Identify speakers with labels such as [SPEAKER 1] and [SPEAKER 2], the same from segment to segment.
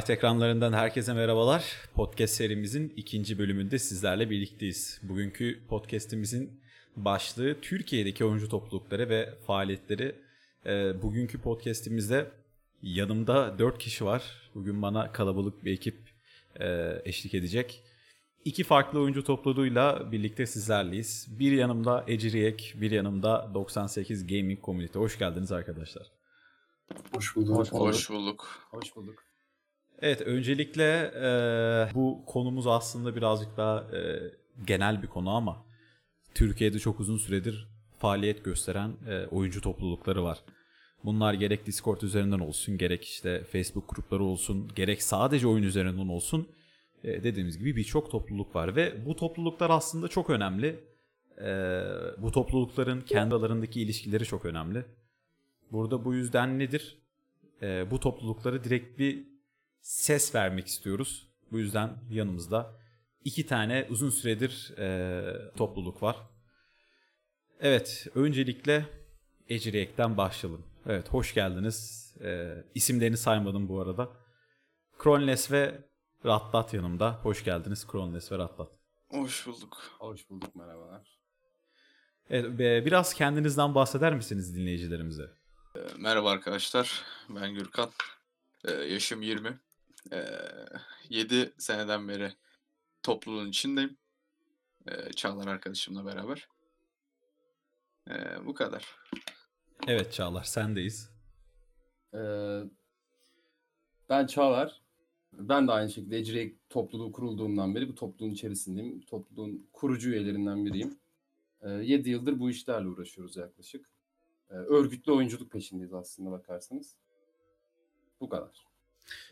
[SPEAKER 1] Site ekranlarından herkese merhabalar. Podcast serimizin ikinci bölümünde sizlerle birlikteyiz. Bugünkü podcastimizin başlığı Türkiye'deki oyuncu toplulukları ve faaliyetleri. E, bugünkü podcastimizde yanımda 4 kişi var. Bugün bana kalabalık bir ekip e, eşlik edecek. İki farklı oyuncu topluluğuyla birlikte sizlerleyiz. Bir yanımda Eciriyek, bir yanımda 98 Gaming Community. Hoş geldiniz arkadaşlar.
[SPEAKER 2] Hoş bulduk.
[SPEAKER 3] Hoş bulduk. Hoş bulduk.
[SPEAKER 2] Hoş bulduk.
[SPEAKER 1] Evet, öncelikle e, bu konumuz aslında birazcık daha e, genel bir konu ama Türkiye'de çok uzun süredir faaliyet gösteren e, oyuncu toplulukları var. Bunlar gerek Discord üzerinden olsun, gerek işte Facebook grupları olsun, gerek sadece oyun üzerinden olsun. E, dediğimiz gibi birçok topluluk var ve bu topluluklar aslında çok önemli. E, bu toplulukların kendi aralarındaki ilişkileri çok önemli. Burada bu yüzden nedir? E, bu toplulukları direkt bir ses vermek istiyoruz. Bu yüzden yanımızda iki tane uzun süredir e, topluluk var. Evet, öncelikle Eciriyek'ten başlayalım. Evet, hoş geldiniz. E, isimlerini saymadım bu arada. Kronles ve Rattat yanımda. Hoş geldiniz Kronles ve Rattat.
[SPEAKER 3] Hoş bulduk.
[SPEAKER 2] Hoş bulduk, merhabalar.
[SPEAKER 1] Evet, biraz kendinizden bahseder misiniz dinleyicilerimize?
[SPEAKER 3] Merhaba arkadaşlar, ben Gürkan. Ee, yaşım 20. Ee, 7 seneden beri topluluğun içindeyim. Ee, Çağlar arkadaşımla beraber. Ee, bu kadar.
[SPEAKER 1] Evet Çağlar, sendeyiz.
[SPEAKER 2] Ee, ben Çağlar. Ben de aynı şekilde Ecrek topluluğu kurulduğundan beri bu topluluğun içerisindeyim. Topluluğun kurucu üyelerinden biriyim. Ee, 7 yıldır bu işlerle uğraşıyoruz yaklaşık. Ee, örgütlü oyunculuk peşindeyiz aslında bakarsanız. Bu kadar.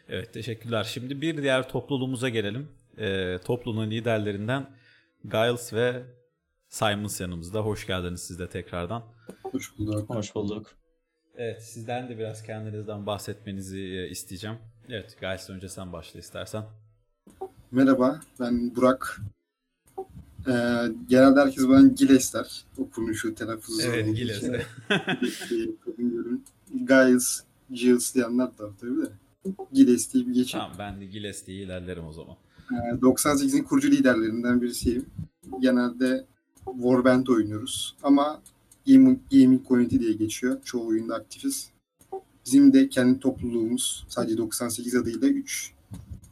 [SPEAKER 1] Evet teşekkürler. Şimdi bir diğer topluluğumuza gelelim. Ee, topluluğun liderlerinden Giles ve Simons yanımızda. Hoş geldiniz siz de tekrardan.
[SPEAKER 2] Hoş bulduk.
[SPEAKER 4] Hoş bulduk.
[SPEAKER 1] Evet sizden de biraz kendinizden bahsetmenizi e, isteyeceğim. Evet Giles önce sen başla istersen.
[SPEAKER 5] Merhaba ben Burak. Ee, genelde herkes bana Giles der. Okunuşu, telaffuzu.
[SPEAKER 1] Evet Giles.
[SPEAKER 5] Giles, Giles diyenler de tabii de. Giles diye bir geçiyor.
[SPEAKER 1] Tamam ben de Giles diye ilerlerim o zaman.
[SPEAKER 5] Ee, 98'in kurucu liderlerinden birisiyim. Genelde Warband oynuyoruz. Ama Gaming, Gaming Community diye geçiyor. Çoğu oyunda aktifiz. Bizim de kendi topluluğumuz sadece 98 adıyla 3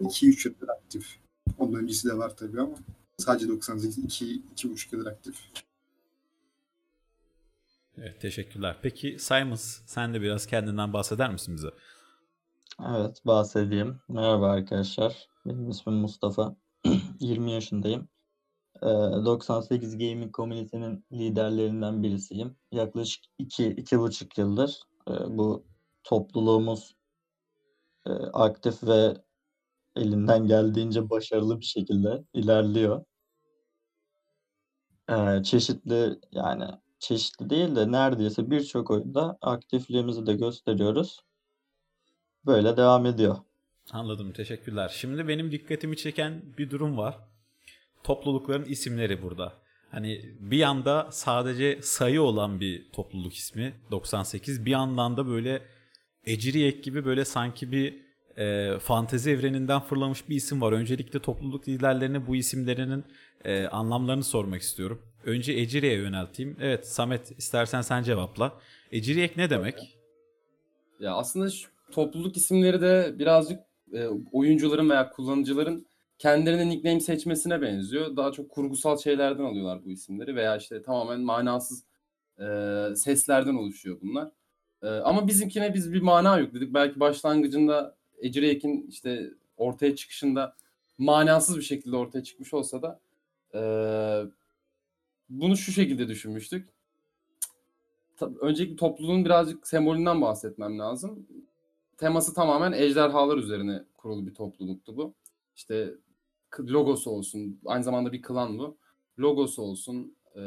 [SPEAKER 5] 2-3 yıldır aktif. Ondan öncesi de var tabii ama sadece 98 2 2,5 yıldır aktif.
[SPEAKER 1] Evet teşekkürler. Peki Simons sen de biraz kendinden bahseder misin bize?
[SPEAKER 4] Evet bahsedeyim. Merhaba arkadaşlar. Benim ismim Mustafa. 20 yaşındayım. 98 Gaming Community'nin liderlerinden birisiyim. Yaklaşık 2-2,5 yıldır bu topluluğumuz aktif ve elinden geldiğince başarılı bir şekilde ilerliyor. Çeşitli yani çeşitli değil de neredeyse birçok oyunda aktifliğimizi de gösteriyoruz. Böyle devam ediyor.
[SPEAKER 1] Anladım teşekkürler. Şimdi benim dikkatimi çeken bir durum var. Toplulukların isimleri burada. Hani bir yanda sadece sayı olan bir topluluk ismi 98. Bir yandan da böyle Eciriyek gibi böyle sanki bir e, fantezi evreninden fırlamış bir isim var. Öncelikle topluluk liderlerine bu isimlerinin e, anlamlarını sormak istiyorum. Önce Eciriyek'e yönelteyim. Evet Samet istersen sen cevapla. Eciriyek ne demek?
[SPEAKER 2] Ya aslında şu topluluk isimleri de birazcık e, oyuncuların veya kullanıcıların kendilerine nickname seçmesine benziyor. Daha çok kurgusal şeylerden alıyorlar bu isimleri veya işte tamamen manasız e, seslerden oluşuyor bunlar. E, ama bizimkine biz bir mana yükledik. Belki başlangıcında Ecireyek'in işte ortaya çıkışında manasız bir şekilde ortaya çıkmış olsa da e, bunu şu şekilde düşünmüştük. Öncelikle topluluğun birazcık sembolünden bahsetmem lazım. Teması tamamen ejderhalar üzerine kurulu bir topluluktu bu. İşte logosu olsun, aynı zamanda bir klan bu. Logosu olsun, e,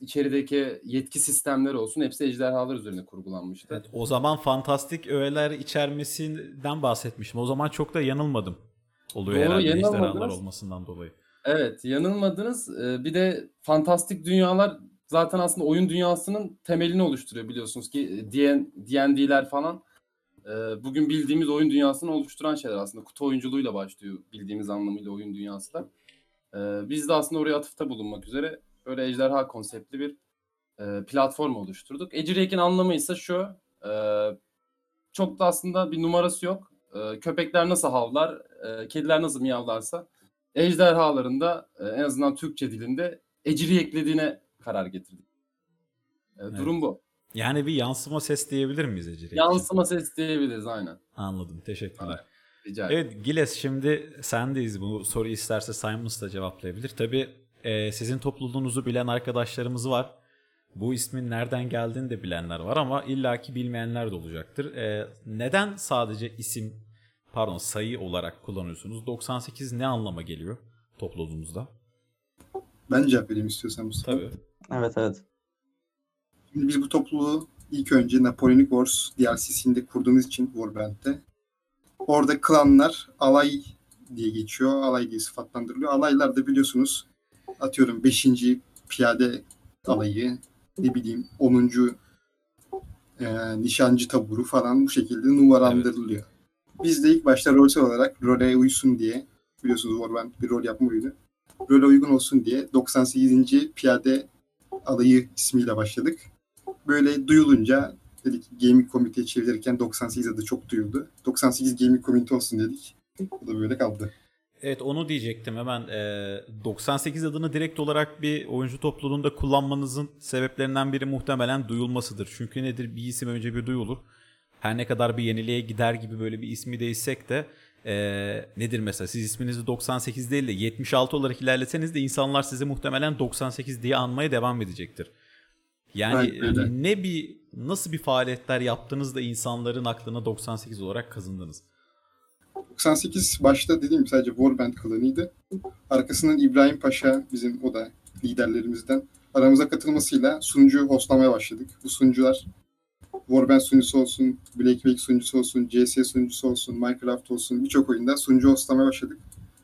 [SPEAKER 2] içerideki yetki sistemleri olsun hepsi ejderhalar üzerine kurgulanmıştı.
[SPEAKER 1] Evet, o zaman fantastik öğeler içermesinden bahsetmiştim. O zaman çok da yanılmadım. Oluyor
[SPEAKER 2] Doğru,
[SPEAKER 1] herhalde ejderhalar olmasından dolayı.
[SPEAKER 2] Evet, yanılmadınız. Ee, bir de fantastik dünyalar zaten aslında oyun dünyasının temelini oluşturuyor biliyorsunuz ki D&D'ler falan e, bugün bildiğimiz oyun dünyasını oluşturan şeyler aslında. Kutu oyunculuğuyla başlıyor bildiğimiz anlamıyla oyun dünyası da. E, biz de aslında oraya atıfta bulunmak üzere böyle ejderha konseptli bir e, platform oluşturduk. Eciriek'in anlamı ise şu. e, çok da aslında bir numarası yok. E, köpekler nasıl havlar, e, kediler nasıl miyavlarsa ejderhaların da e, en azından Türkçe dilinde eciri eklediğine karar getirdik. E, Durum bu.
[SPEAKER 1] Yani bir yansıma ses diyebilir miyiz için?
[SPEAKER 2] Yansıma ses diyebiliriz aynen.
[SPEAKER 1] Anladım. Teşekkürler.
[SPEAKER 2] Rica ederim.
[SPEAKER 1] Evet Giles şimdi sendeyiz. Bu soruyu isterse Simons da cevaplayabilir. Tabii e, sizin topluluğunuzu bilen arkadaşlarımız var. Bu ismin nereden geldiğini de bilenler var ama illaki bilmeyenler de olacaktır. E, neden sadece isim, pardon sayı olarak kullanıyorsunuz? 98 ne anlama geliyor topluluğunuzda?
[SPEAKER 5] Ben cevap vereyim istiyorsan Mustafa.
[SPEAKER 1] Tabii.
[SPEAKER 4] Evet evet.
[SPEAKER 5] Şimdi biz bu topluluğu ilk önce Napoleonic Wars DLC'sinde kurduğumuz için Warband'de. Orada klanlar alay diye geçiyor. Alay diye sıfatlandırılıyor. Alaylar da biliyorsunuz atıyorum 5. piyade alayı ne bileyim 10. E, nişancı taburu falan bu şekilde numaralandırılıyor. Biz de ilk başta rolsel olarak role uysun diye biliyorsunuz Warband bir rol yapma oyunu. Role uygun olsun diye 98. piyade alayı ismiyle başladık. Böyle duyulunca dedik Gaming Committee çevirirken 98 adı çok duyuldu. 98 Gaming Committee olsun dedik. O da böyle kaldı.
[SPEAKER 1] Evet onu diyecektim hemen. Ee, 98 adını direkt olarak bir oyuncu topluluğunda kullanmanızın sebeplerinden biri muhtemelen duyulmasıdır. Çünkü nedir bir isim önce bir duyulur. Her ne kadar bir yeniliğe gider gibi böyle bir ismi değişsek de ee, nedir mesela siz isminizi 98 değil de 76 olarak ilerleseniz de insanlar sizi muhtemelen 98 diye anmaya devam edecektir. Yani
[SPEAKER 5] Aynen
[SPEAKER 1] ne bir nasıl bir faaliyetler yaptınız da insanların aklına 98 olarak kazındınız?
[SPEAKER 5] 98 başta dediğim gibi sadece Warband klanıydı. Arkasından İbrahim Paşa bizim o da liderlerimizden aramıza katılmasıyla sunucu hostlamaya başladık. Bu sunucular Warband sunucusu olsun, Black Wake sunucusu olsun, CS sunucusu olsun, Minecraft olsun birçok oyunda sunucu hostlamaya başladık.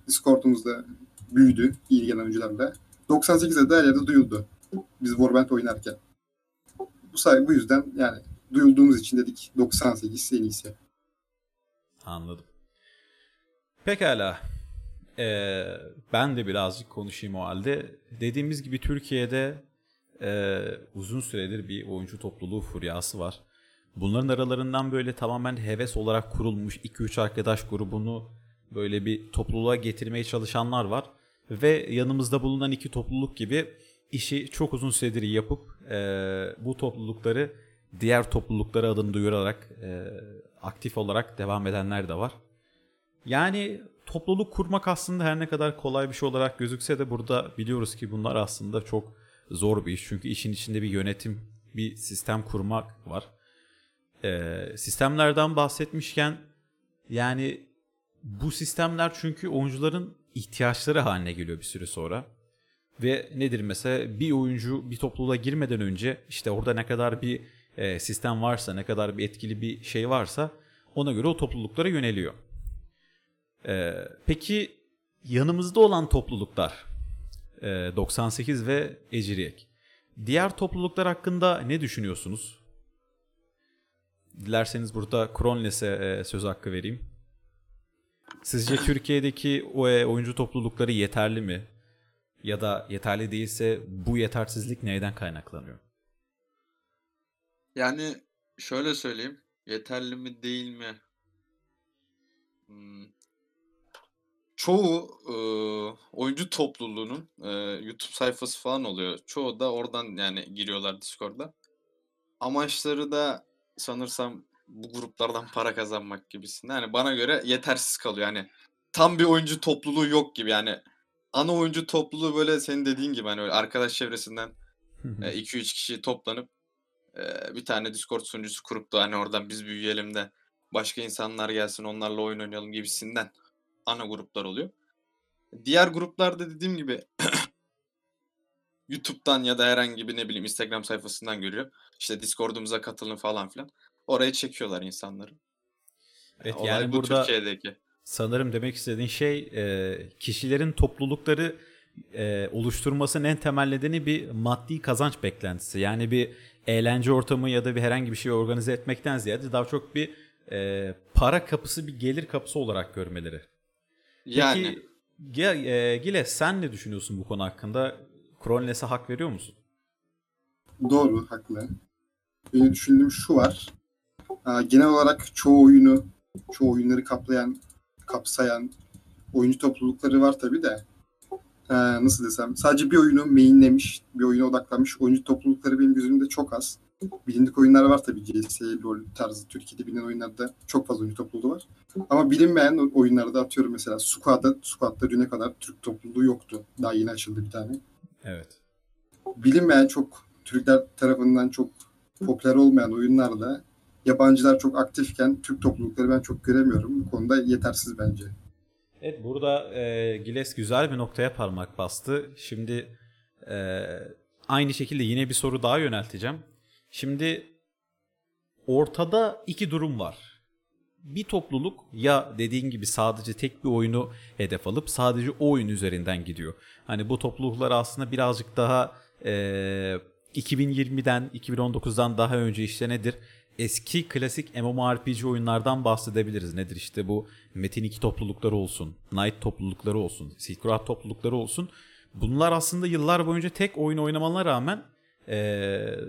[SPEAKER 5] Discord'umuz da büyüdü iyi gelen oyuncularla. 98'de de her yerde duyuldu. Biz Warband oynarken. Bu say bu yüzden yani duyulduğumuz için dedik 98 en iyisi.
[SPEAKER 1] Anladım. Pekala. Ee, ben de birazcık konuşayım o halde. Dediğimiz gibi Türkiye'de e, uzun süredir bir oyuncu topluluğu furyası var. Bunların aralarından böyle tamamen heves olarak kurulmuş 2-3 arkadaş grubunu böyle bir topluluğa getirmeye çalışanlar var. Ve yanımızda bulunan iki topluluk gibi işi çok uzun süredir yapıp e, bu toplulukları diğer topluluklara adını duyurarak e, aktif olarak devam edenler de var. Yani topluluk kurmak aslında her ne kadar kolay bir şey olarak gözükse de burada biliyoruz ki bunlar aslında çok zor bir iş. Çünkü işin içinde bir yönetim, bir sistem kurmak var. Ee, sistemlerden bahsetmişken yani bu sistemler çünkü oyuncuların ihtiyaçları haline geliyor bir süre sonra. Ve nedir mesela bir oyuncu bir topluluğa girmeden önce işte orada ne kadar bir e, sistem varsa, ne kadar bir etkili bir şey varsa ona göre o topluluklara yöneliyor. Ee, peki yanımızda olan topluluklar e, 98 ve Eciriyek. Diğer topluluklar hakkında ne düşünüyorsunuz? Dilerseniz burada Kronles'e e, söz hakkı vereyim. Sizce Türkiye'deki e, oyuncu toplulukları yeterli mi? Ya da yeterli değilse bu yetersizlik neyden kaynaklanıyor?
[SPEAKER 3] Yani şöyle söyleyeyim. Yeterli mi değil mi? Hmm. Çoğu e, oyuncu topluluğunun e, YouTube sayfası falan oluyor. Çoğu da oradan yani giriyorlar Discord'da. Amaçları da sanırsam bu gruplardan para kazanmak gibisinden. Yani bana göre yetersiz kalıyor. Yani tam bir oyuncu topluluğu yok gibi yani. Ana oyuncu topluluğu böyle senin dediğin gibi hani öyle arkadaş çevresinden 2-3 kişi toplanıp e, bir tane Discord sunucusu kurup da hani oradan biz büyüyelim de başka insanlar gelsin onlarla oyun oynayalım gibisinden ana gruplar oluyor. Diğer gruplarda dediğim gibi YouTube'dan ya da herhangi bir ne bileyim Instagram sayfasından görüyor. İşte Discord'umuza katılın falan filan. Oraya çekiyorlar insanları.
[SPEAKER 1] Evet
[SPEAKER 3] Olay
[SPEAKER 1] yani
[SPEAKER 3] bu
[SPEAKER 1] burada
[SPEAKER 3] Türkiye'deki.
[SPEAKER 1] Sanırım demek istediğin şey e, kişilerin toplulukları e, oluşturmasının en temel nedeni bir maddi kazanç beklentisi. Yani bir eğlence ortamı ya da bir herhangi bir şey organize etmekten ziyade daha çok bir e, para kapısı bir gelir kapısı olarak görmeleri. Peki
[SPEAKER 3] Yani
[SPEAKER 1] e, Gile sen ne düşünüyorsun bu konu hakkında? Kronles'e hak veriyor musun?
[SPEAKER 5] Doğru, haklı. Benim düşündüğüm şu var. Genel olarak çoğu oyunu, çoğu oyunları kaplayan, kapsayan oyuncu toplulukları var tabii de. Ee, nasıl desem, sadece bir oyunu mainlemiş, bir oyuna odaklanmış oyuncu toplulukları benim gözümde çok az. Bilindik oyunlar var tabii CS, LoL tarzı Türkiye'de bilinen oyunlarda çok fazla oyuncu topluluğu var. Ama bilinmeyen oyunlarda atıyorum mesela Squad'da, Squad'da düne kadar Türk topluluğu yoktu. Daha yeni açıldı bir tane
[SPEAKER 1] Evet.
[SPEAKER 5] bilinmeyen çok Türkler tarafından çok popüler olmayan oyunlarda yabancılar çok aktifken Türk toplulukları ben çok göremiyorum. Bu konuda yetersiz bence.
[SPEAKER 1] Evet burada e, Giles güzel bir noktaya parmak bastı. Şimdi e, aynı şekilde yine bir soru daha yönelteceğim. Şimdi ortada iki durum var. Bir topluluk ya dediğin gibi sadece tek bir oyunu hedef alıp sadece o oyun üzerinden gidiyor. Hani bu topluluklar aslında birazcık daha e, 2020'den 2019'dan daha önce işte nedir? Eski klasik MMORPG oyunlardan bahsedebiliriz. Nedir işte bu Metin 2 toplulukları olsun, Knight toplulukları olsun, Silk Road toplulukları olsun. Bunlar aslında yıllar boyunca tek oyun oynamalarına rağmen eee,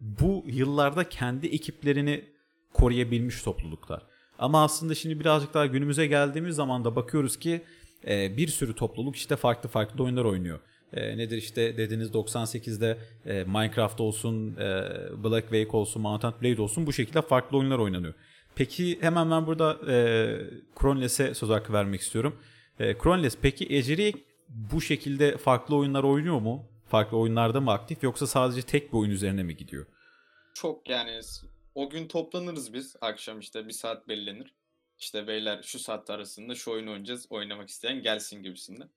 [SPEAKER 1] bu yıllarda kendi ekiplerini koruyabilmiş topluluklar. Ama aslında şimdi birazcık daha günümüze geldiğimiz zaman da bakıyoruz ki e, bir sürü topluluk işte farklı farklı oyunlar oynuyor. E, nedir işte dediğiniz 98'de e, Minecraft olsun, e, Black Wake olsun, Mount Blade olsun bu şekilde farklı oyunlar oynanıyor. Peki hemen ben burada e, Kronles'e söz hakkı vermek istiyorum. E, Kronles peki Eceri bu şekilde farklı oyunlar oynuyor mu? Farklı oyunlarda mı aktif yoksa sadece tek bir oyun üzerine mi gidiyor?
[SPEAKER 3] çok yani o gün toplanırız biz akşam işte bir saat belirlenir. İşte beyler şu saat arasında şu oyunu oynayacağız. Oynamak isteyen gelsin gibisinden.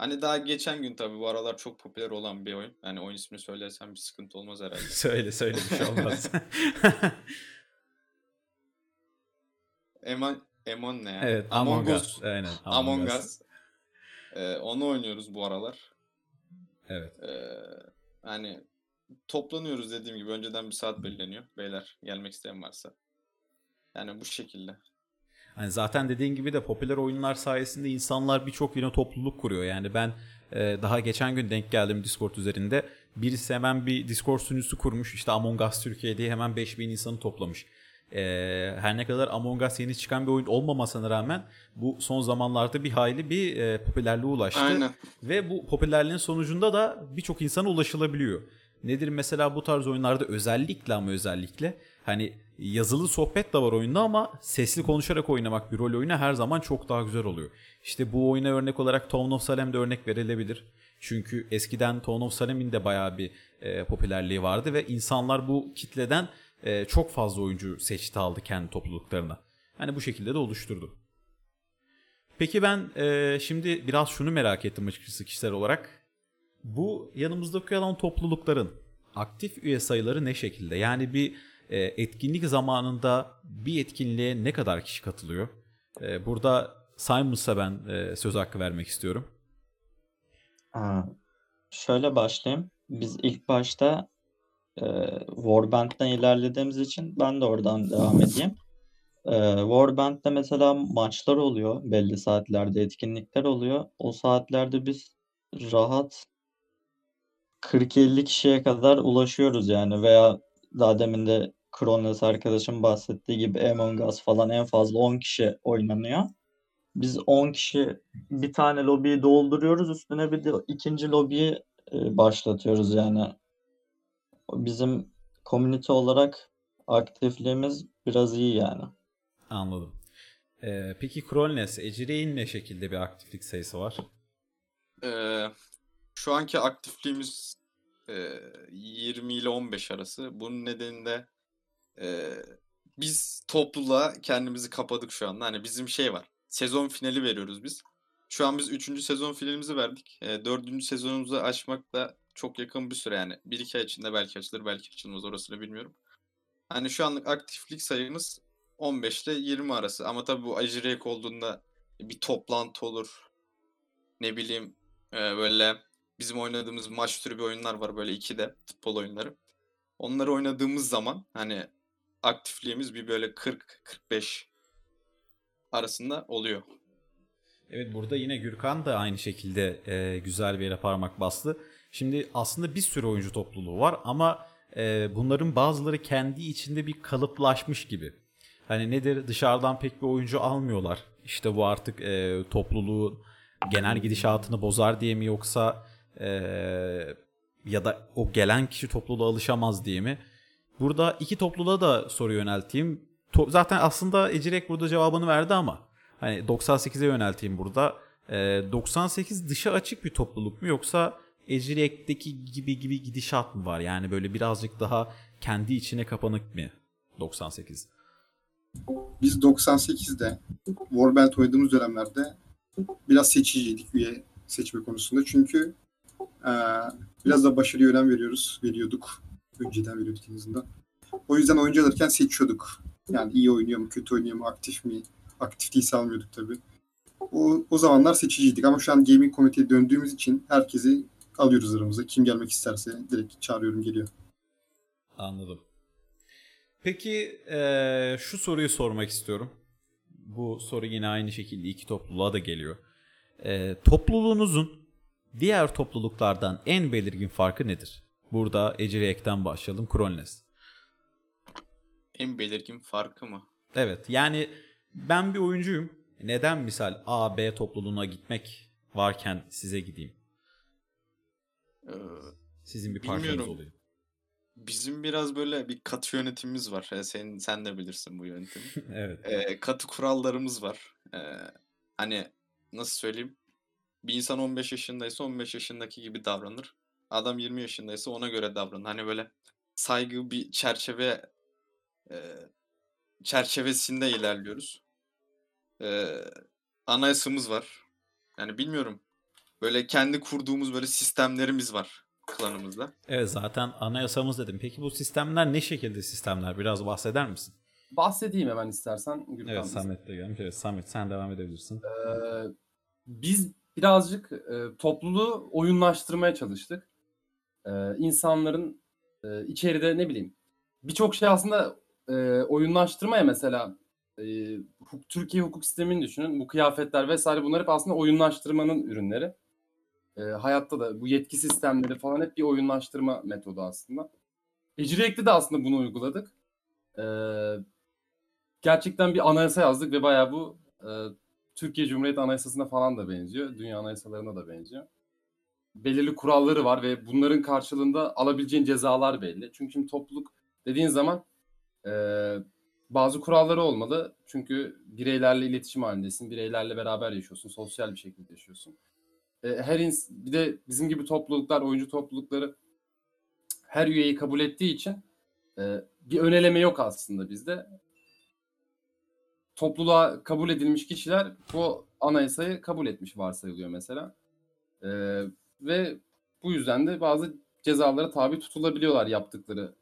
[SPEAKER 3] Hani daha geçen gün tabii bu aralar çok popüler olan bir oyun. Yani oyun ismini söylersem bir sıkıntı olmaz herhalde.
[SPEAKER 1] söyle söyle bir şey olmaz.
[SPEAKER 3] Emon, Emon ne ya?
[SPEAKER 1] evet Among Us. Aynen.
[SPEAKER 3] Among Us. Ee, onu oynuyoruz bu aralar.
[SPEAKER 1] Evet.
[SPEAKER 3] Ee, hani toplanıyoruz dediğim gibi önceden bir saat belirleniyor. Beyler gelmek isteyen varsa. Yani bu şekilde.
[SPEAKER 1] Hani zaten dediğin gibi de popüler oyunlar sayesinde insanlar birçok yine topluluk kuruyor. Yani ben e, daha geçen gün denk geldim Discord üzerinde. Birisi hemen bir Discord sunucusu kurmuş. İşte Among Us Türkiye diye hemen 5000 insanı toplamış. E, her ne kadar Among Us yeni çıkan bir oyun olmamasına rağmen bu son zamanlarda bir hayli bir e, popülerliğe ulaştı.
[SPEAKER 3] Aynen.
[SPEAKER 1] Ve bu popülerliğin sonucunda da birçok insana ulaşılabiliyor. Nedir mesela bu tarz oyunlarda özellikle ama özellikle hani yazılı sohbet de var oyunda ama sesli konuşarak oynamak bir rol oyunu her zaman çok daha güzel oluyor. İşte bu oyuna örnek olarak Town of Salem'de örnek verilebilir. Çünkü eskiden Town of Salem'in de bayağı bir e, popülerliği vardı ve insanlar bu kitleden e, çok fazla oyuncu seçti aldı kendi topluluklarına. Hani bu şekilde de oluşturdu. Peki ben e, şimdi biraz şunu merak ettim açıkçası kişisel olarak. Bu yanımızdaki olan toplulukların aktif üye sayıları ne şekilde? Yani bir etkinlik zamanında bir etkinliğe ne kadar kişi katılıyor? E, burada Simons'a ben e, söz hakkı vermek istiyorum.
[SPEAKER 4] Ha, şöyle başlayayım. Biz ilk başta e, Warband'den ilerlediğimiz için ben de oradan devam edeyim. E, Warband'de mesela maçlar oluyor. Belli saatlerde etkinlikler oluyor. O saatlerde biz rahat 40-50 kişiye kadar ulaşıyoruz yani veya daha demin de Kronos arkadaşım bahsettiği gibi Among Us falan en fazla 10 kişi oynanıyor. Biz 10 kişi bir tane lobiyi dolduruyoruz. Üstüne bir de ikinci lobiyi e, başlatıyoruz yani. Bizim komünite olarak aktifliğimiz biraz iyi yani.
[SPEAKER 1] Anladım. E, peki Kronles, Eciri'nin ne şekilde bir aktiflik sayısı var?
[SPEAKER 3] Ee, şu anki aktifliğimiz e, 20 ile 15 arası. Bunun nedeni de e, biz topluluğa kendimizi kapadık şu anda. Hani bizim şey var. Sezon finali veriyoruz biz. Şu an biz 3. sezon finalimizi verdik. E, 4. sezonumuzu açmak da çok yakın bir süre yani. 1-2 ay içinde belki açılır belki açılmaz orasını bilmiyorum. Hani şu anlık aktiflik sayımız 15 ile 20 arası. Ama tabii bu Ajirek olduğunda bir toplantı olur. Ne bileyim ee, böyle bizim oynadığımız maç türü bir oyunlar var böyle 2'de futbol oyunları. Onları oynadığımız zaman hani aktifliğimiz bir böyle 40-45 arasında oluyor.
[SPEAKER 1] Evet burada yine Gürkan da aynı şekilde e, güzel bir yere parmak bastı. Şimdi aslında bir sürü oyuncu topluluğu var ama e, bunların bazıları kendi içinde bir kalıplaşmış gibi. Hani nedir dışarıdan pek bir oyuncu almıyorlar. İşte bu artık e, topluluğu genel gidişatını bozar diye mi yoksa e, ya da o gelen kişi topluluğa alışamaz diye mi? Burada iki topluluğa da soru yönelteyim. To- zaten aslında Ecirek burada cevabını verdi ama hani 98'e yönelteyim burada. Ee, 98 dışa açık bir topluluk mu yoksa Ecirek'teki gibi gibi gidişat mı var? Yani böyle birazcık daha kendi içine kapanık mı 98?
[SPEAKER 5] Biz 98'de Warband oynadığımız dönemlerde biraz seçiciydik üye seçme konusunda. Çünkü eee, biraz da başarıya önem veriyoruz. Veriyorduk. Önceden veriyorduk en azından. O yüzden oyuncu alırken seçiyorduk. Yani iyi oynuyor mu, kötü oynuyor mu, aktif mi? Aktif değilse almıyorduk tabii. O, o zamanlar seçiciydik ama şu an gaming komiteye döndüğümüz için herkesi alıyoruz aramıza. Kim gelmek isterse direkt çağırıyorum geliyor.
[SPEAKER 1] Anladım. Peki eee, şu soruyu sormak istiyorum. Bu soru yine aynı şekilde iki topluluğa da geliyor. Eee, topluluğunuzun diğer topluluklardan en belirgin farkı nedir? Burada Eciriyek'ten başlayalım. Kronles.
[SPEAKER 3] En belirgin farkı mı?
[SPEAKER 1] Evet yani ben bir oyuncuyum. Neden misal A, B topluluğuna gitmek varken size gideyim?
[SPEAKER 3] Ee,
[SPEAKER 1] Sizin bir parçanız olayım.
[SPEAKER 3] bizim biraz böyle bir katı yönetimimiz var. Ee, sen, sen de bilirsin bu yönetimi.
[SPEAKER 1] evet.
[SPEAKER 3] Ee, katı kurallarımız var. Ee, hani nasıl söyleyeyim? Bir insan 15 yaşındaysa 15 yaşındaki gibi davranır. Adam 20 yaşındaysa ona göre davranır. Hani böyle saygı bir çerçeve e, çerçevesinde ilerliyoruz. Ee, anayasamız var. Yani bilmiyorum. Böyle kendi kurduğumuz böyle sistemlerimiz var klanımızda.
[SPEAKER 1] Evet zaten anayasamız dedim. Peki bu sistemler ne şekilde sistemler? Biraz bahseder misin?
[SPEAKER 2] Bahsedeyim hemen istersen. Gürkan.
[SPEAKER 1] Evet Samet de gelmiş. Evet Samet sen devam edebilirsin.
[SPEAKER 2] Ee, biz birazcık e, topluluğu oyunlaştırmaya çalıştık. Ee, insanların e, içeride ne bileyim birçok şey aslında e, oyunlaştırmaya mesela e, Türkiye hukuk sistemini düşünün. Bu kıyafetler vesaire bunlar hep aslında oyunlaştırmanın ürünleri. E, hayatta da bu yetki sistemleri falan hep bir oyunlaştırma metodu aslında. Eciriyek'te de aslında bunu uyguladık. E, gerçekten bir anayasa yazdık ve bayağı bu e, Türkiye Cumhuriyeti Anayasası'na falan da benziyor. Dünya anayasalarına da benziyor. Belirli kuralları var ve bunların karşılığında alabileceğin cezalar belli. Çünkü şimdi topluluk dediğin zaman e, bazı kuralları olmalı. Çünkü bireylerle iletişim halindesin. Bireylerle beraber yaşıyorsun. Sosyal bir şekilde yaşıyorsun. E, her ins bir de bizim gibi topluluklar, oyuncu toplulukları her üyeyi kabul ettiği için e, bir öneleme yok aslında bizde topluluğa kabul edilmiş kişiler bu anayasayı kabul etmiş varsayılıyor mesela. Ee, ve bu yüzden de bazı cezalara tabi tutulabiliyorlar yaptıkları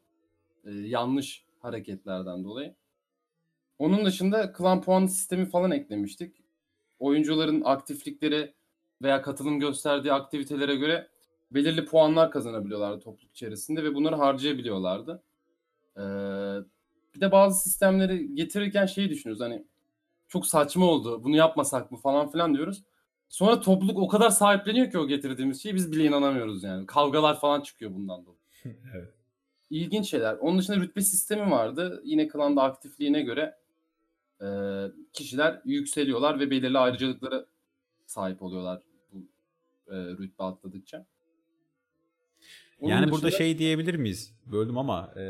[SPEAKER 2] e, yanlış hareketlerden dolayı. Onun dışında klan puan sistemi falan eklemiştik. Oyuncuların aktiflikleri veya katılım gösterdiği aktivitelere göre belirli puanlar kazanabiliyorlardı topluluk içerisinde ve bunları harcayabiliyorlardı. Ee, bir de bazı sistemleri getirirken şeyi düşünüyoruz hani çok saçma oldu bunu yapmasak mı falan filan diyoruz. Sonra topluluk o kadar sahipleniyor ki o getirdiğimiz şeyi biz bile inanamıyoruz yani. Kavgalar falan çıkıyor bundan dolayı.
[SPEAKER 1] evet.
[SPEAKER 2] İlginç şeyler. Onun dışında rütbe sistemi vardı. Yine klanda aktifliğine göre e, kişiler yükseliyorlar ve belirli ayrıcalıklara sahip oluyorlar bu e, rütbe atladıkça. Onun
[SPEAKER 1] Yani burada
[SPEAKER 2] dışında-
[SPEAKER 1] şey diyebilir miyiz? Böldüm ama e,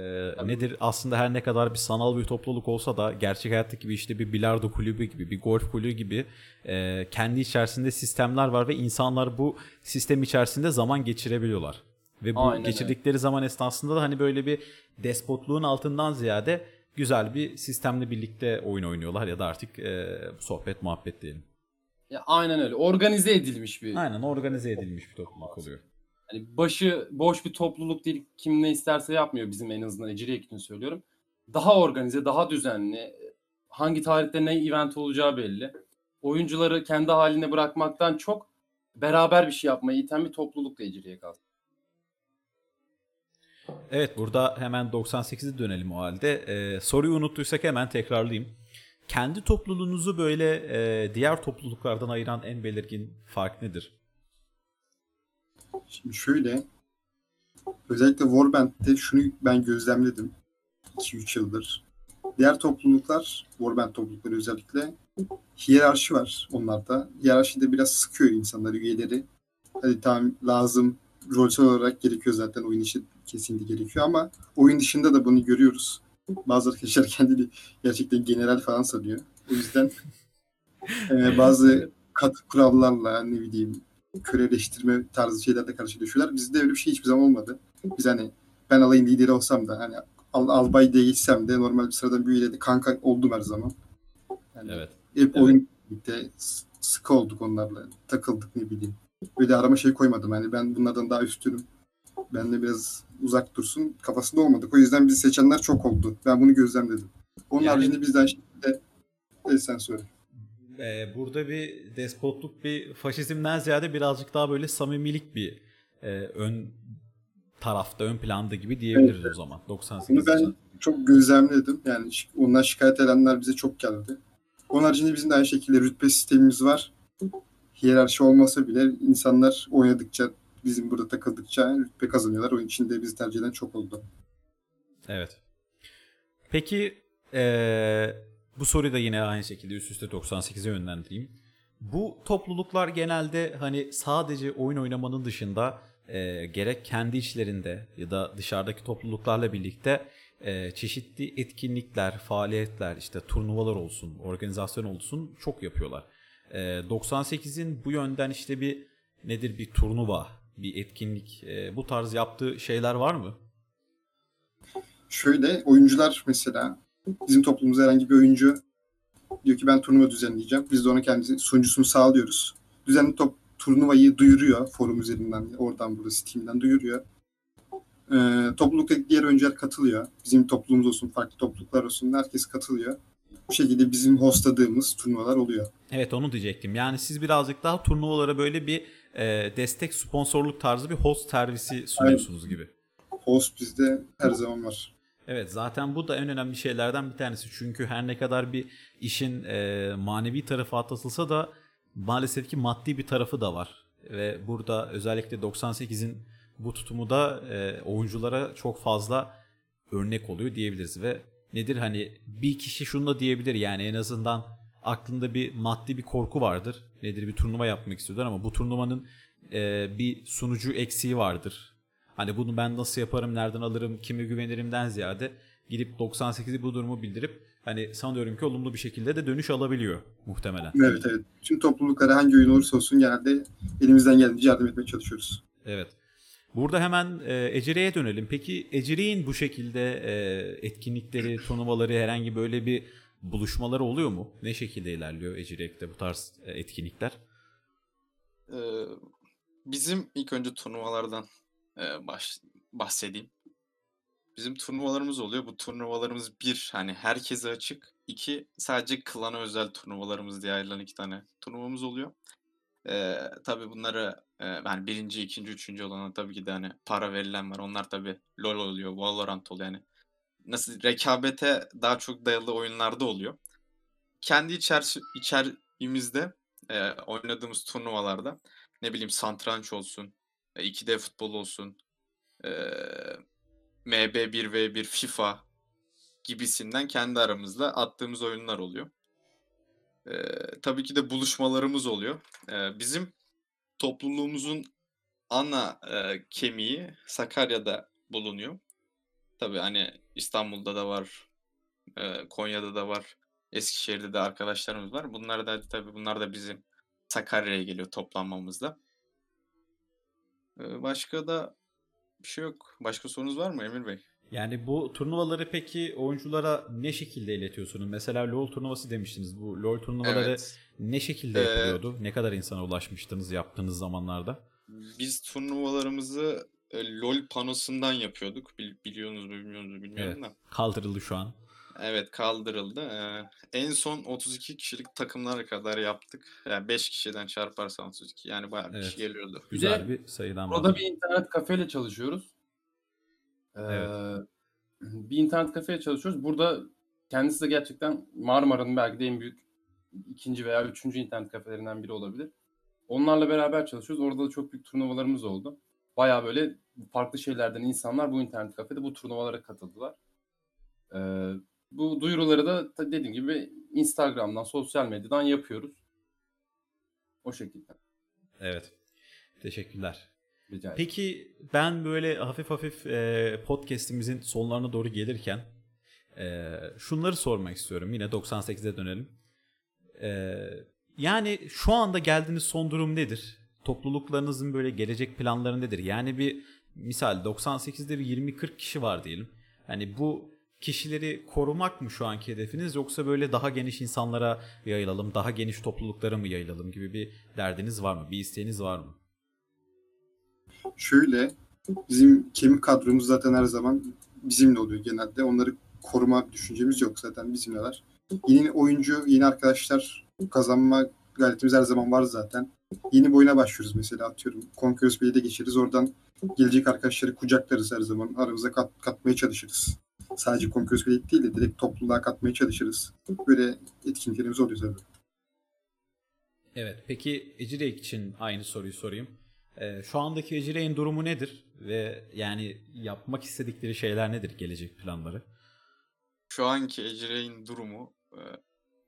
[SPEAKER 1] nedir aslında her ne kadar bir sanal bir topluluk olsa da gerçek hayattaki gibi işte bir bilardo kulübü gibi bir golf kulübü gibi e, kendi içerisinde sistemler var ve insanlar bu sistem içerisinde zaman geçirebiliyorlar. Ve bu
[SPEAKER 2] Aynen öyle.
[SPEAKER 1] geçirdikleri zaman esnasında da hani böyle bir despotluğun altından ziyade güzel bir sistemle birlikte oyun oynuyorlar ya da artık e, sohbet muhabbet diyelim.
[SPEAKER 2] Ya, aynen öyle. Organize edilmiş bir
[SPEAKER 1] Aynen organize edilmiş bir topluluk oluyor.
[SPEAKER 2] Hani başı boş bir topluluk değil kim ne isterse yapmıyor bizim en azından Eciri için söylüyorum. Daha organize, daha düzenli. Hangi tarihte ne event olacağı belli. Oyuncuları kendi haline bırakmaktan çok beraber bir şey yapmayı iten bir topluluk da Eciri'ye kaldı.
[SPEAKER 1] Evet burada hemen 98'e dönelim o halde. Ee, soruyu unuttuysak hemen tekrarlayayım. Kendi topluluğunuzu böyle e, diğer topluluklardan ayıran en belirgin fark nedir?
[SPEAKER 5] Şimdi şöyle özellikle Warband'de şunu ben gözlemledim 2-3 yıldır. Diğer topluluklar, Warband toplulukları özellikle hiyerarşi var onlarda. Hiyerarşi de biraz sıkıyor insanları, üyeleri. Hadi tamam lazım, rolsel olarak gerekiyor zaten oyun için kesinlikle gerekiyor ama oyun dışında da bunu görüyoruz. Bazı arkadaşlar kendini gerçekten general falan sanıyor. O yüzden e, bazı katı kurallarla ne bileyim köleleştirme tarzı şeylerle karşılaşıyorlar. Bizde öyle bir şey hiçbir zaman olmadı. Biz hani ben alayın lideri olsam da hani al, albay diye geçsem de normal bir sıradan bir üyeyle de kanka oldum her zaman. Yani
[SPEAKER 1] Evet.
[SPEAKER 5] hep
[SPEAKER 1] Evet.
[SPEAKER 5] oyun birlikte sıkı olduk onlarla. Takıldık ne bileyim. Böyle arama şey koymadım. Hani ben bunlardan daha üstünüm. Benle biraz uzak dursun kafasında olmadık. O yüzden bizi seçenler çok oldu. Ben bunu gözlemledim. Onun
[SPEAKER 1] Yani-
[SPEAKER 5] haricinde bizden şekilde evet, sen söyle.
[SPEAKER 1] Ee, burada bir despotluk, bir faşizmden ziyade birazcık daha böyle samimilik bir e, ön tarafta, ön planda gibi diyebiliriz o zaman. 98
[SPEAKER 5] Bunu ben
[SPEAKER 1] için.
[SPEAKER 5] çok gözlemledim. Yani ondan şikayet edenler bize çok geldi. Onun haricinde bizim de aynı şekilde rütbe sistemimiz var. Hiyerarşi olmasa bile insanlar oynadıkça, bizim burada takıldıkça rütbe kazanıyorlar. Oyun içinde bizi tercih eden çok oldu.
[SPEAKER 1] Evet. Peki eee, bu soruyu da yine aynı şekilde üst üste 98'e yönlendireyim. Bu topluluklar genelde hani sadece oyun oynamanın dışında eee, gerek kendi içlerinde ya da dışarıdaki topluluklarla birlikte eee, çeşitli etkinlikler, faaliyetler, işte turnuvalar olsun, organizasyon olsun çok yapıyorlar. Eee, 98'in bu yönden işte bir nedir bir turnuva, bir etkinlik, eee, bu tarz yaptığı şeyler var mı?
[SPEAKER 5] Şöyle oyuncular mesela bizim toplumumuzda herhangi bir oyuncu diyor ki ben turnuva düzenleyeceğim. Biz de ona kendisi sunucusunu sağlıyoruz. Düzenli top turnuvayı duyuruyor forum üzerinden, oradan burada Steam'den duyuruyor. Ee, topluluktaki diğer oyuncular katılıyor. Bizim topluluğumuz olsun, farklı topluluklar olsun herkes katılıyor. Bu şekilde bizim hostladığımız turnuvalar oluyor.
[SPEAKER 1] Evet onu diyecektim. Yani siz birazcık daha turnuvalara böyle bir e, destek sponsorluk tarzı bir host servisi sunuyorsunuz gibi.
[SPEAKER 5] Host bizde her zaman var.
[SPEAKER 1] Evet zaten bu da en önemli şeylerden bir tanesi. Çünkü her ne kadar bir işin e, manevi tarafı atlatılsa da maalesef ki maddi bir tarafı da var. Ve burada özellikle 98'in bu tutumu da e, oyunculara çok fazla örnek oluyor diyebiliriz. Ve nedir hani bir kişi şunu da diyebilir yani en azından aklında bir maddi bir korku vardır. Nedir bir turnuva yapmak istiyorlar ama bu turnuvanın e, bir sunucu eksiği vardır. Hani bunu ben nasıl yaparım, nereden alırım, kime güvenirimden ziyade gidip 98'i bu durumu bildirip hani sanıyorum ki olumlu bir şekilde de dönüş alabiliyor muhtemelen.
[SPEAKER 5] Evet evet. Tüm topluluklara hangi oyun olursa olsun genelde elimizden geldiğince yardım etmeye çalışıyoruz.
[SPEAKER 1] Evet. Burada hemen e, Ecere'ye dönelim. Peki Ecere'nin bu şekilde e, etkinlikleri, turnuvaları herhangi böyle bir buluşmaları oluyor mu? Ne şekilde ilerliyor Ecere'de bu tarz e, etkinlikler?
[SPEAKER 3] Ee, bizim ilk önce turnuvalardan e, baş, bahsedeyim. Bizim turnuvalarımız oluyor. Bu turnuvalarımız bir hani herkese açık. iki sadece klana özel turnuvalarımız diye ayrılan iki tane turnuvamız oluyor. Ee, tabii bunları e, yani birinci, ikinci, üçüncü olana tabii ki de hani para verilen var. Onlar tabii LoL oluyor, Valorant oluyor yani. Nasıl rekabete daha çok dayalı oyunlarda oluyor. Kendi içerisi, içeriğimizde e, oynadığımız turnuvalarda ne bileyim satranç olsun, 2D futbol olsun, e, MB1v1 FIFA gibisinden kendi aramızda attığımız oyunlar oluyor. E, tabii ki de buluşmalarımız oluyor. E, bizim topluluğumuzun ana e, kemiği Sakarya'da bulunuyor. Tabii hani İstanbul'da da var, e, Konya'da da var, Eskişehir'de de arkadaşlarımız var. Bunlar da tabii bunlar da bizim Sakarya'ya geliyor toplanmamızda. Ee, Başka da bir şey yok. Başka sorunuz var mı Emir Bey?
[SPEAKER 1] Yani bu turnuvaları peki oyunculara ne şekilde iletiyorsunuz? Mesela LoL turnuvası demiştiniz. Bu LoL turnuvaları
[SPEAKER 3] Evet.
[SPEAKER 1] ne şekilde
[SPEAKER 3] Ee,
[SPEAKER 1] yapılıyordu? Ne kadar insana ulaşmıştınız yaptığınız zamanlarda?
[SPEAKER 3] Biz turnuvalarımızı e, LoL panosundan yapıyorduk. Bil- biliyorsunuz mu bilmiyorsunuz mu bilmiyorum
[SPEAKER 1] Evet.
[SPEAKER 3] da.
[SPEAKER 1] Kaldırıldı şu an.
[SPEAKER 3] Evet kaldırıldı. Ee, en son 32 kişilik takımlara kadar yaptık. Yani 5 kişiden çarparsan 32. Yani bayağı bir
[SPEAKER 1] Evet.
[SPEAKER 3] kişi geliyordu.
[SPEAKER 1] Güzel bir sayıdan
[SPEAKER 2] Orada bir internet kafeyle çalışıyoruz. Ee,
[SPEAKER 1] Evet.
[SPEAKER 2] bir internet kafeye çalışıyoruz. Burada kendisi de gerçekten Marmara'nın belki de en büyük ikinci veya üçüncü internet kafelerinden biri olabilir. Onlarla beraber çalışıyoruz. Orada da çok büyük turnuvalarımız oldu. Baya böyle farklı şeylerden insanlar bu internet kafede bu turnuvalara katıldılar. Ee, bu duyuruları da dediğim gibi Instagram'dan, sosyal medyadan yapıyoruz. O şekilde.
[SPEAKER 1] Evet. Teşekkürler.
[SPEAKER 2] Rica ederim.
[SPEAKER 1] Peki ben böyle hafif hafif e, podcast'imizin sonlarına doğru gelirken e, şunları sormak istiyorum. Yine 98'e dönelim. E, yani şu anda geldiğiniz son durum nedir? Topluluklarınızın böyle gelecek planları nedir? Yani bir misal 98'de bir 20-40 kişi var diyelim. Hani bu kişileri korumak mı şu anki hedefiniz yoksa böyle daha geniş insanlara yayılalım, daha geniş topluluklara mı yayılalım gibi bir derdiniz var mı? Bir isteğiniz var mı?
[SPEAKER 5] Şöyle bizim kemik kadromuz zaten her zaman bizimle oluyor genelde. Onları koruma düşüncemiz yok zaten bizimleler. Yeni oyuncu, yeni arkadaşlar kazanma gayretimiz her zaman var zaten. Yeni bir oyuna başlıyoruz mesela atıyorum. Conquerors Bay'de geçeriz. Oradan gelecek arkadaşları kucaklarız her zaman. Aramıza kat, katmaya çalışırız. Sadece Conquerors Bay değil de direkt topluluğa katmaya çalışırız. Böyle etkinliklerimiz oluyor tabii.
[SPEAKER 1] Evet. Peki Ecirek için aynı soruyu sorayım. Ee, şu andaki Ecirek'in durumu nedir? Ve yani yapmak istedikleri şeyler nedir? Gelecek planları?
[SPEAKER 3] Şu anki Ecire'nin durumu e,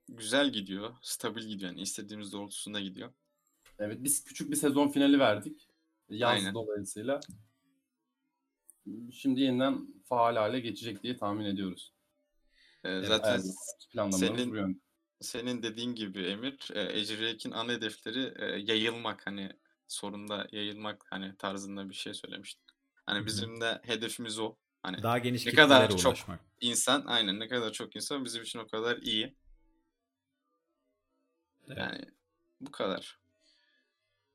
[SPEAKER 3] güzel gidiyor. Stabil gidiyor. Yani istediğimiz doğrultusunda gidiyor.
[SPEAKER 2] Evet biz küçük bir sezon finali verdik. Yaz
[SPEAKER 3] Aynen.
[SPEAKER 2] dolayısıyla. Şimdi yeniden faal hale geçecek diye tahmin ediyoruz.
[SPEAKER 3] E, zaten
[SPEAKER 2] Evet,
[SPEAKER 3] senin-
[SPEAKER 2] bu
[SPEAKER 3] senin dediğin gibi Emir, e, ana hedefleri e, yayılmak hani sorunda yayılmak hani tarzında bir şey
[SPEAKER 1] hı.
[SPEAKER 3] Hani bizim de hedefimiz o. Hani
[SPEAKER 1] Daha geniş
[SPEAKER 3] Ne kadar çok-
[SPEAKER 1] ulaşmak.
[SPEAKER 3] insan aynen ne kadar çok insan bizim için o kadar iyi.
[SPEAKER 1] Evet.
[SPEAKER 3] Yani bu kadar.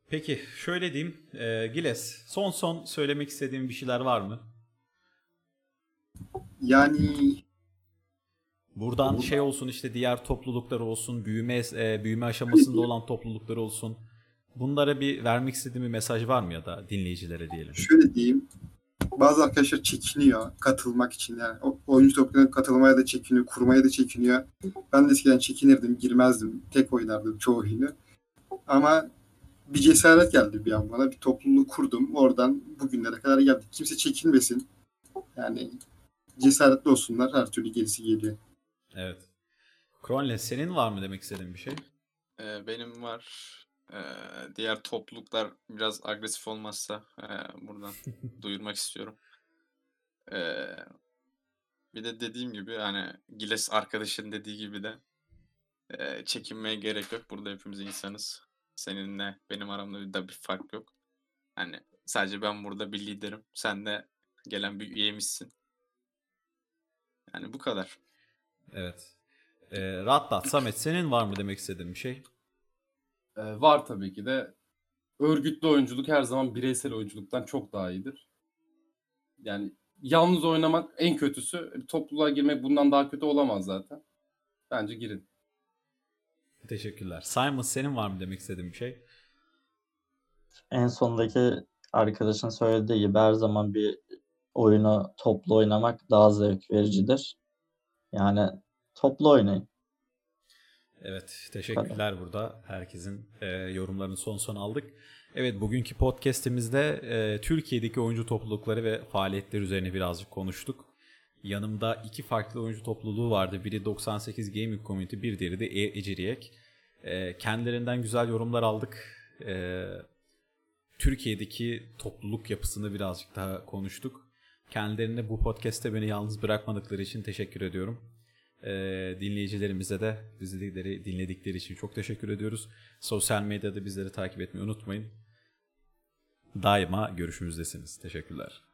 [SPEAKER 1] Peki şöyle diyeyim. Ee, Giles son son söylemek istediğin bir şeyler var mı?
[SPEAKER 5] Yani
[SPEAKER 1] Buradan şey olsun işte diğer topluluklar olsun, büyüme e, büyüme aşamasında olan topluluklar olsun. Bunlara bir vermek istediğin bir mesaj var mı ya da dinleyicilere diyelim.
[SPEAKER 5] şöyle diyeyim. Bazı arkadaşlar çekiniyor katılmak için. Yani o- oyuncu topluluğuna katılmaya da çekiniyor, kurmaya da çekiniyor. Ben de eskiden çekinirdim, girmezdim. Tek oynardım çoğu oyunu. Ama bir cesaret geldi bir an bana. Bir topluluğu kurdum. Oradan bugünlere kadar geldik. Kimse çekinmesin. Yani cesaretli olsunlar. Her türlü gerisi geliyor.
[SPEAKER 1] Evet. Kronle senin var mı demek istediğin bir şey?
[SPEAKER 3] E, benim var. E, diğer topluluklar biraz agresif olmazsa e, buradan duyurmak istiyorum. E, bir de dediğim gibi hani Giles arkadaşın dediği gibi de e, çekinmeye gerek yok. Burada hepimiz insanız. Seninle benim aramda da bir fark yok. Hani sadece ben burada bir liderim. Sen de gelen bir üyemizsin. Yani bu kadar.
[SPEAKER 1] Evet. Ee, Rattat, Samet senin var mı demek istediğin bir şey?
[SPEAKER 2] Ee, var tabii ki de. Örgütlü oyunculuk her zaman bireysel oyunculuktan çok daha iyidir. Yani yalnız oynamak en kötüsü. Topluluğa girmek bundan daha kötü olamaz zaten. Bence girin.
[SPEAKER 1] Teşekkürler. Simon senin var mı demek istediğin bir şey?
[SPEAKER 4] En sondaki arkadaşın söylediği gibi her zaman bir oyunu toplu oynamak daha zevk vericidir. Yani toplu oynayın.
[SPEAKER 1] Evet, teşekkürler burada. Herkesin e, yorumlarını son son aldık. Evet, bugünkü podcast'imizde e, Türkiye'deki oyuncu toplulukları ve faaliyetleri üzerine birazcık konuştuk. Yanımda iki farklı oyuncu topluluğu vardı. Biri 98 Gaming Community, bir diğeri de E- Eciriyek. E, kendilerinden güzel yorumlar aldık. E, Türkiye'deki topluluk yapısını birazcık daha konuştuk. Kendilerine bu podcast'te beni yalnız bırakmadıkları için teşekkür ediyorum. Ee, dinleyicilerimize de bizleri dinledikleri için çok teşekkür ediyoruz. Sosyal medyada bizleri takip etmeyi unutmayın. Daima görüşümüzdesiniz. Teşekkürler.